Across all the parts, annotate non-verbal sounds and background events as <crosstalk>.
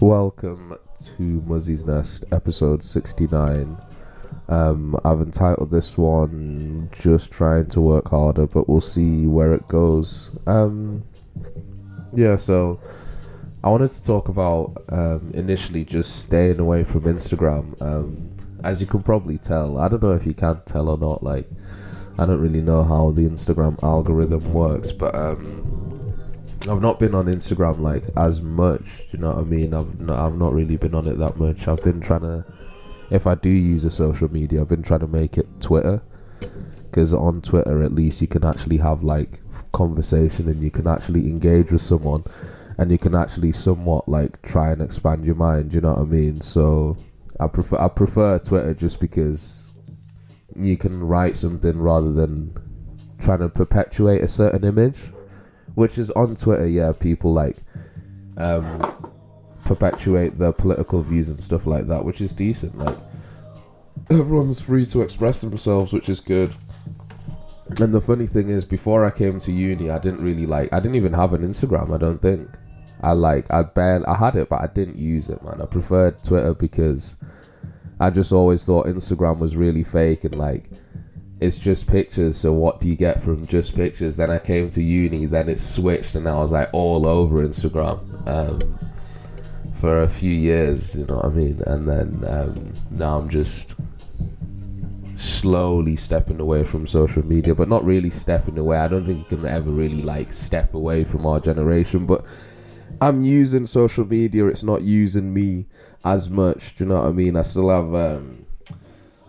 Welcome to Muzzy's Nest, episode 69. Um, I've entitled this one Just Trying to Work Harder, but we'll see where it goes. Um, yeah, so I wanted to talk about um, initially just staying away from Instagram. Um, as you can probably tell, I don't know if you can tell or not, like, I don't really know how the Instagram algorithm works, but um, I've not been on Instagram like as much. Do you know what I mean? I've not, I've not really been on it that much. I've been trying to, if I do use a social media, I've been trying to make it Twitter, because on Twitter at least you can actually have like conversation and you can actually engage with someone, and you can actually somewhat like try and expand your mind. You know what I mean? So I prefer I prefer Twitter just because you can write something rather than trying to perpetuate a certain image, which is on Twitter. Yeah, people like um, perpetuate their political views and stuff like that, which is decent. Like everyone's free to express themselves, which is good. And the funny thing is, before I came to uni, I didn't really like. I didn't even have an Instagram. I don't think. I like. I barely. I had it, but I didn't use it, man. I preferred Twitter because I just always thought Instagram was really fake and like it's just pictures. So what do you get from just pictures? Then I came to uni, then it switched, and I was like all over Instagram um, for a few years. You know what I mean? And then um, now I'm just slowly stepping away from social media, but not really stepping away. I don't think you can ever really like step away from our generation, but I'm using social media. It's not using me as much. Do you know what I mean? I still have um,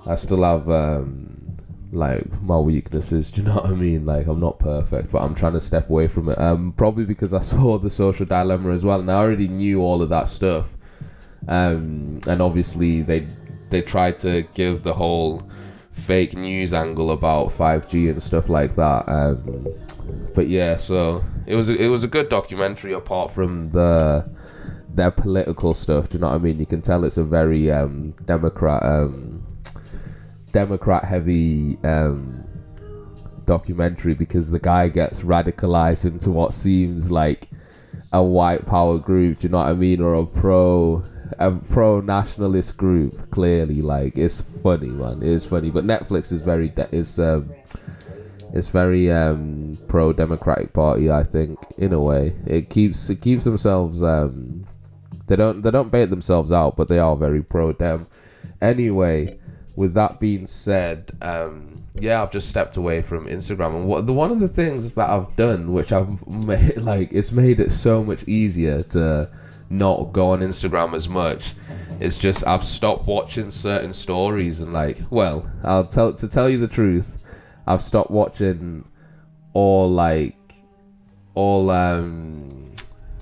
I still have um, like my weaknesses. Do you know what I mean? Like I'm not perfect, but I'm trying to step away from it. Um, probably because I <laughs> saw the social dilemma as well, and I already knew all of that stuff. Um, and obviously they they tried to give the whole fake news angle about 5G and stuff like that. Um, but yeah, so it was a, it was a good documentary apart from the their political stuff. Do you know what I mean? You can tell it's a very um, Democrat um, Democrat heavy um, documentary because the guy gets radicalized into what seems like a white power group. Do you know what I mean? Or a pro a pro nationalist group. Clearly, like it's funny, man. It's funny, but Netflix is very de- is um, it's very um, pro Democratic Party. I think in a way, it keeps it keeps themselves um, they don't they don't bait themselves out, but they are very pro dem. Anyway, with that being said, um, yeah, I've just stepped away from Instagram, and what the one of the things that I've done, which I've <laughs> made, like, it's made it so much easier to not go on Instagram as much. It's just I've stopped watching certain stories and like, well, I'll tell to tell you the truth, I've stopped watching all like all um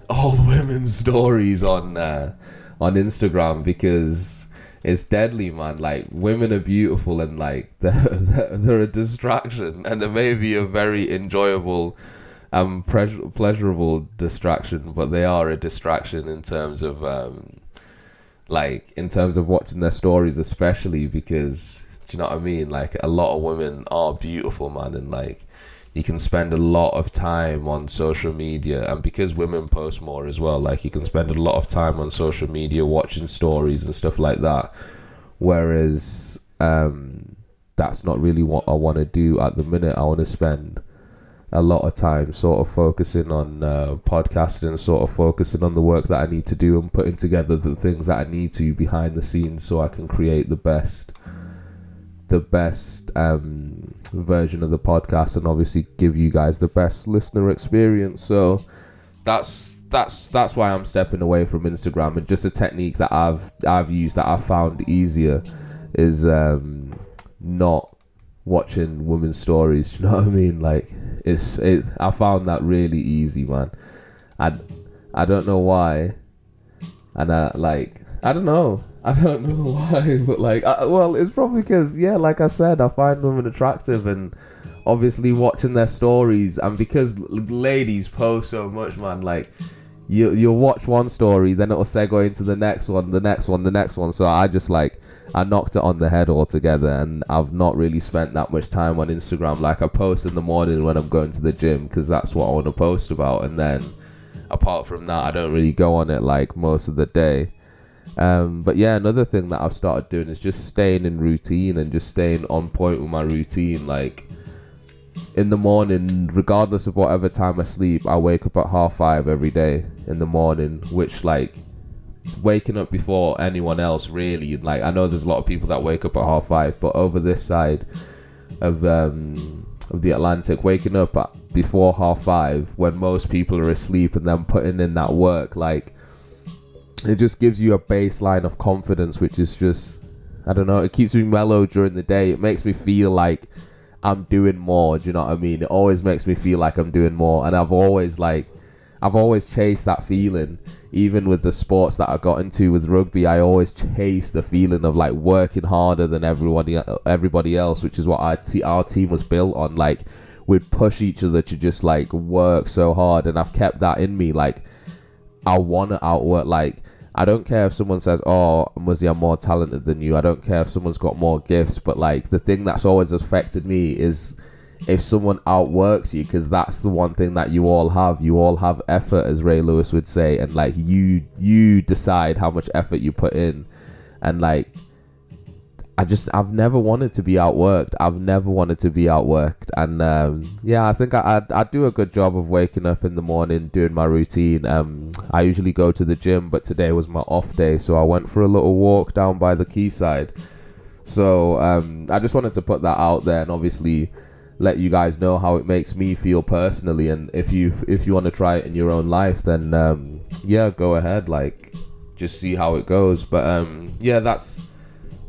all <laughs> women's stories on uh, on Instagram because it's deadly, man. Like women are beautiful and like <laughs> they're, they're a distraction, and they may be a very enjoyable um pleasure, pleasurable distraction, but they are a distraction in terms of um like in terms of watching their stories, especially because do you know what I mean? Like a lot of women are beautiful, man, and like you can spend a lot of time on social media and because women post more as well like you can spend a lot of time on social media watching stories and stuff like that. Whereas um, that's not really what I want to do at the minute. I want to spend a lot of time sort of focusing on uh, podcasting sort of focusing on the work that I need to do and putting together the things that I need to behind the scenes so I can create the best the best um, version of the podcast and obviously give you guys the best listener experience. So that's that's that's why I'm stepping away from Instagram and just a technique that I've I've used that I found easier is um, not watching women's stories. Do <laughs> you know what I mean? Like it's it. I found that really easy, man. I I don't know why, and I like I don't know. I don't know <laughs> why, but like, I, well, it's probably because yeah, like I said, I find women attractive, and obviously watching their stories, and because ladies post so much, man, like. You you'll watch one story, then it'll segue into the next one, the next one, the next one. So I just like I knocked it on the head altogether, and I've not really spent that much time on Instagram. Like I post in the morning when I'm going to the gym because that's what I want to post about, and then apart from that, I don't really go on it like most of the day. Um, but yeah, another thing that I've started doing is just staying in routine and just staying on point with my routine. Like in the morning, regardless of whatever time I sleep, I wake up at half five every day in the morning, which like waking up before anyone else really. Like I know there's a lot of people that wake up at half five, but over this side of um, of the Atlantic, waking up at before half five when most people are asleep and then putting in that work, like it just gives you a baseline of confidence, which is just I don't know. It keeps me mellow during the day. It makes me feel like I'm doing more. Do you know what I mean? It always makes me feel like I'm doing more, and I've always like I've always chased that feeling. Even with the sports that I got into with rugby, I always chased the feeling of like working harder than everybody everybody else, which is what our, t- our team was built on. Like we'd push each other to just like work so hard, and I've kept that in me. Like I want to outwork. Like I don't care if someone says, "Oh, Muzzy, I'm more talented than you." I don't care if someone's got more gifts, but like the thing that's always affected me is if someone outworks you, because that's the one thing that you all have. You all have effort, as Ray Lewis would say, and like you you decide how much effort you put in, and like I just I've never wanted to be outworked. I've never wanted to be outworked, and um, yeah, I think I, I, do a good job of waking up in the morning, doing my routine. Um, I usually go to the gym, but today was my off day, so I went for a little walk down by the quayside. So um, I just wanted to put that out there, and obviously let you guys know how it makes me feel personally. And if you if you want to try it in your own life, then um, yeah, go ahead. Like, just see how it goes. But um, yeah, that's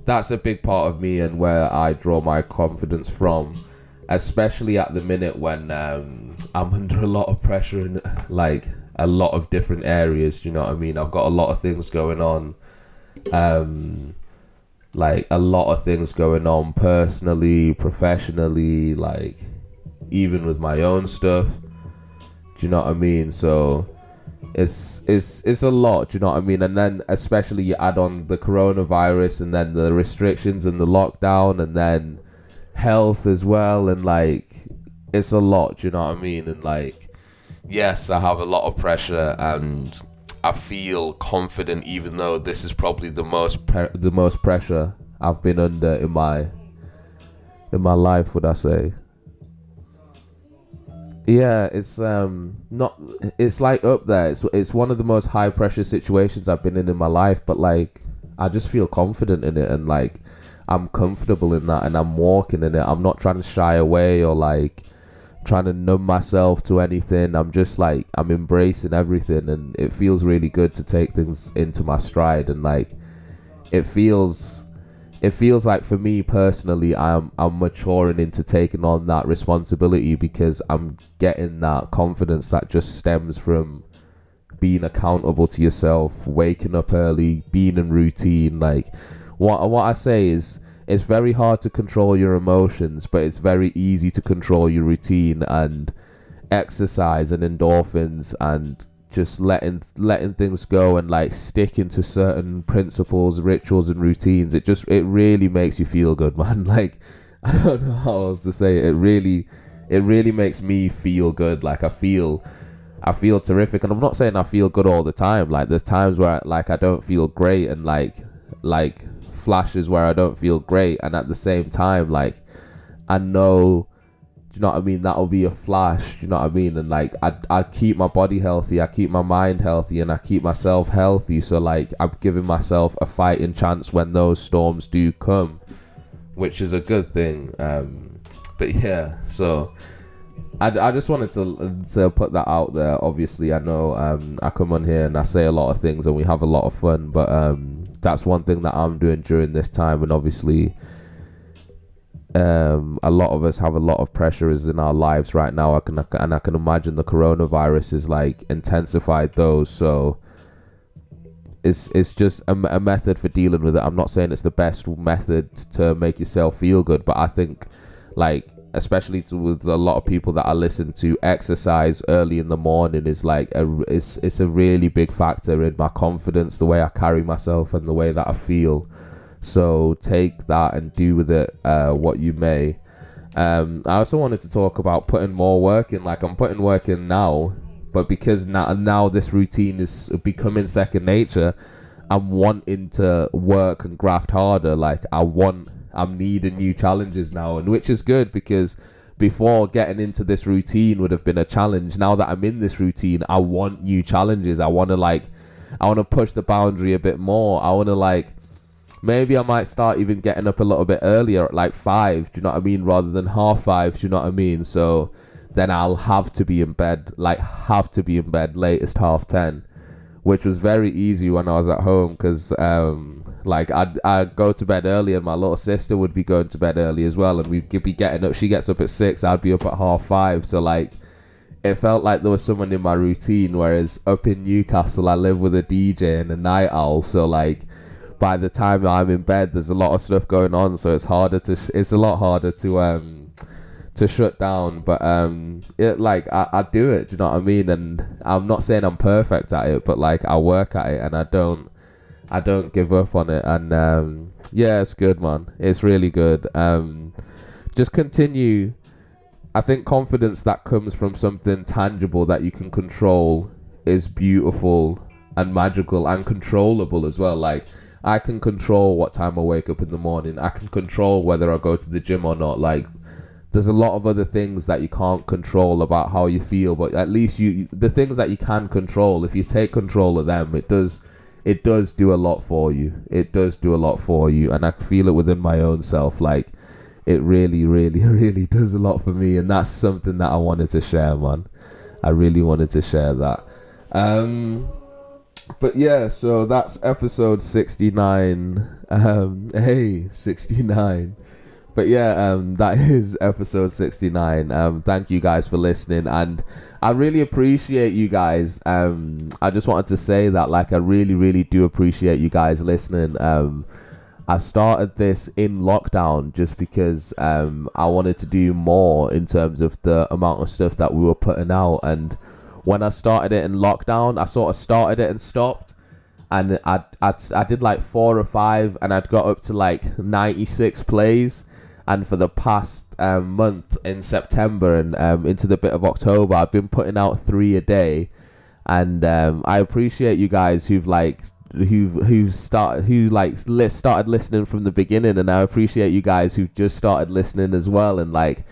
that's a big part of me and where I draw my confidence from, especially at the minute when um, I'm under a lot of pressure in like a lot of different areas. Do you know what I mean? I've got a lot of things going on, um, like a lot of things going on personally, professionally, like even with my own stuff. Do you know what I mean? So it's it's it's a lot. You know what I mean? And then especially you add on the coronavirus, and then the restrictions and the lockdown, and then health as well, and like it's a lot. You know what I mean? And like, yes, I have a lot of pressure, and I feel confident, even though this is probably the most pre- the most pressure I've been under in my in my life. Would I say? Yeah, it's um not it's like up there. It's it's one of the most high pressure situations I've been in in my life, but like I just feel confident in it and like I'm comfortable in that and I'm walking in it. I'm not trying to shy away or like trying to numb myself to anything. I'm just like I'm embracing everything and it feels really good to take things into my stride and like it feels it feels like for me personally I'm I'm maturing into taking on that responsibility because I'm getting that confidence that just stems from being accountable to yourself, waking up early, being in routine. Like what what I say is it's very hard to control your emotions, but it's very easy to control your routine and exercise and endorphins and just letting letting things go and like sticking to certain principles, rituals, and routines. It just it really makes you feel good, <laughs> man. Like I don't know how else to say it. It really it really makes me feel good. Like I feel I feel terrific, and I'm not saying I feel good all the time. Like there's times where like I don't feel great, and like like flashes where I don't feel great, and at the same time like I know you know what I mean? That'll be a flash. you know what I mean? And like, I, I keep my body healthy, I keep my mind healthy, and I keep myself healthy. So like, I'm giving myself a fighting chance when those storms do come, which is a good thing. Um, but yeah, so I, I just wanted to to put that out there. Obviously, I know um, I come on here and I say a lot of things, and we have a lot of fun. But um, that's one thing that I'm doing during this time, and obviously um, a lot of us have a lot of pressures in our lives right now. I can and I can imagine the coronavirus is like intensified those. So it's it's just a, a method for dealing with it. I'm not saying it's the best method to make yourself feel good, but I think like especially to, with a lot of people that I listen to, exercise early in the morning is like a it's it's a really big factor in my confidence, the way I carry myself, and the way that I feel. So take that and do with it uh, what you may. Um, I also wanted to talk about putting more work in. Like I'm putting work in now, but because now now this routine is becoming second nature, I'm wanting to work and graft harder. Like I want, I'm needing new challenges now, and which is good because before getting into this routine would have been a challenge. Now that I'm in this routine, I want new challenges. I want to like, I want to push the boundary a bit more. I want to like, maybe I might start even getting up a little bit earlier at like five. Do you know what I mean? Rather than half five. Do you know what I mean? So then I'll have to be in bed, like have to be in bed latest half ten which was very easy when I was at home because um, like I'd, I'd go to bed early and my little sister would be going to bed early as well and we'd be getting up she gets up at six I'd be up at half five so like it felt like there was someone in my routine whereas up in Newcastle I live with a DJ and a night owl so like by the time I'm in bed there's a lot of stuff going on so it's harder to sh- it's a lot harder to um to shut down. But um it like I, I do it do you know what i mean? And i'm not saying i'm perfect at it but like i work at it and i don't i don't give up on it. And um yeah it's good man. It's really good. Um just continue. I think confidence that comes from something tangible that you can control is beautiful and magical and controllable as well. Like I can control what time I wake up in the morning. I can control whether I go to the gym or not. Like there's a lot of other things that you can't control about how you feel but at least you the things that you can control if you take control of them it does it does do a lot for you it does do a lot for you and i feel it within my own self like it really really <laughs> really does a lot for me and that's something that i wanted to share man i really wanted to share that um but yeah so that's episode 69 um hey 69 but yeah, um, that <laughs> is episode 69. Um, thank you guys for listening, and I really appreciate you guys. Um, I just wanted to say that, like, I really, really do appreciate you guys listening. Um, I started this in lockdown just because um, I wanted to do more in terms of the amount of stuff that we were putting out. And when I started it in lockdown, I sort of started it and stopped. And I, I, I did like four or five, and I'd got up to like 96 plays and for the past um, month in September and um, into the bit of October, I've been putting out three a day, and um, I appreciate you guys who've like who who start who like li- started listening from the beginning, and I appreciate you guys who just started listening as well, and like.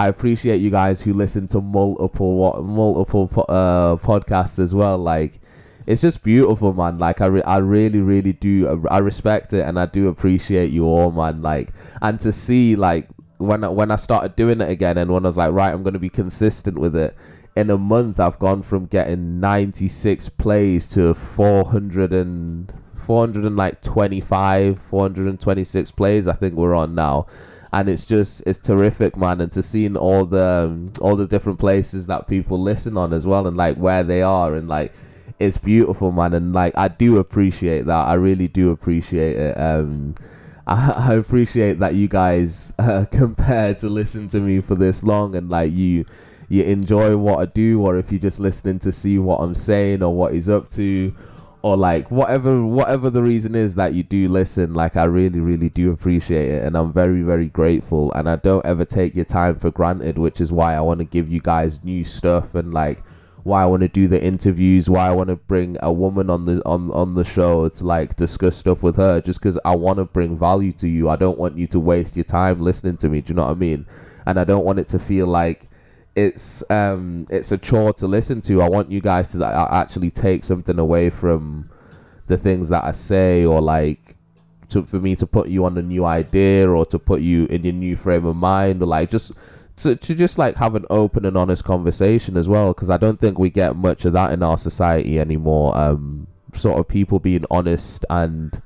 I appreciate you guys who listen to multiple multiple uh, podcasts as well. Like, it's just beautiful, man. Like I, re- I really, really do. I respect it, and I do appreciate you all, man. Like, and to see like when I, when I started doing it again, and when I was like, right, I'm gonna be consistent with it. In a month, I've gone from getting 96 plays to 400 and 425, 426 plays. I think we're on now and it's just it's terrific man and to seeing all the um, all the different places that people listen on as well and like where they are and like it's beautiful, man, and like I do appreciate that. I really do appreciate it. Um, <laughs> I, I appreciate that you guys <laughs> uh, compare to listen to me for this long, and like you, you enjoy what I do, or if you're just listening to see what I'm saying or what he's up to, or like whatever whatever the reason is that you do listen. Like I really really do appreciate it, and I'm very very grateful. And I don't ever take your time for granted, which is why I want to give you guys new stuff and like why I want to do the interviews, why I want to bring a woman on the on on the show to like discuss stuff with her, just because I want to bring value to you. I don't want you to waste your time listening to me. Do you know what I mean? And I don't want it to feel like it's um it's a chore to listen to. I want you guys to actually take something away from the things that I say, or like to for me to put you on a new idea, or to put you in your new frame of mind, or like just to, to just like have an open and honest conversation as well because i don't think we get much of that in our society anymore um sort of people being honest and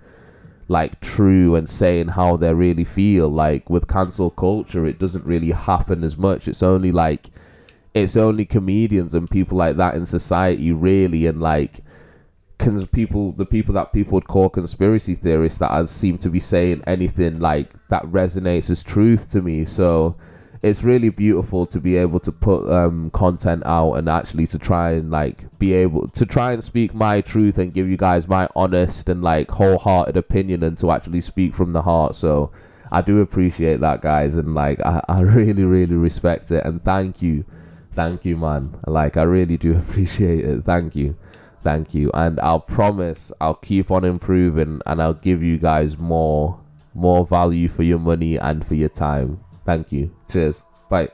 like true and saying how they really feel. Like with cancel culture it doesn't really happen as much. It's only like it's only comedians and people like that in society really. And like cons- people the people that people would call conspiracy theorists that seem to be saying anything like that resonates as truth to me. So it's really beautiful to be able to put um, content out and actually to try and like be able to try and speak my truth and give you guys my honest and like wholehearted opinion and to actually speak from the heart. So I do appreciate that, guys, and like I, <laughs> I really, really respect it and thank you. Thank you, man. Like I really do <laughs> appreciate it. Thank you. Thank you. And I'll promise I'll keep on improving and I'll give you guys more more value for your money and for your time. Thank you. Cheers. Bye.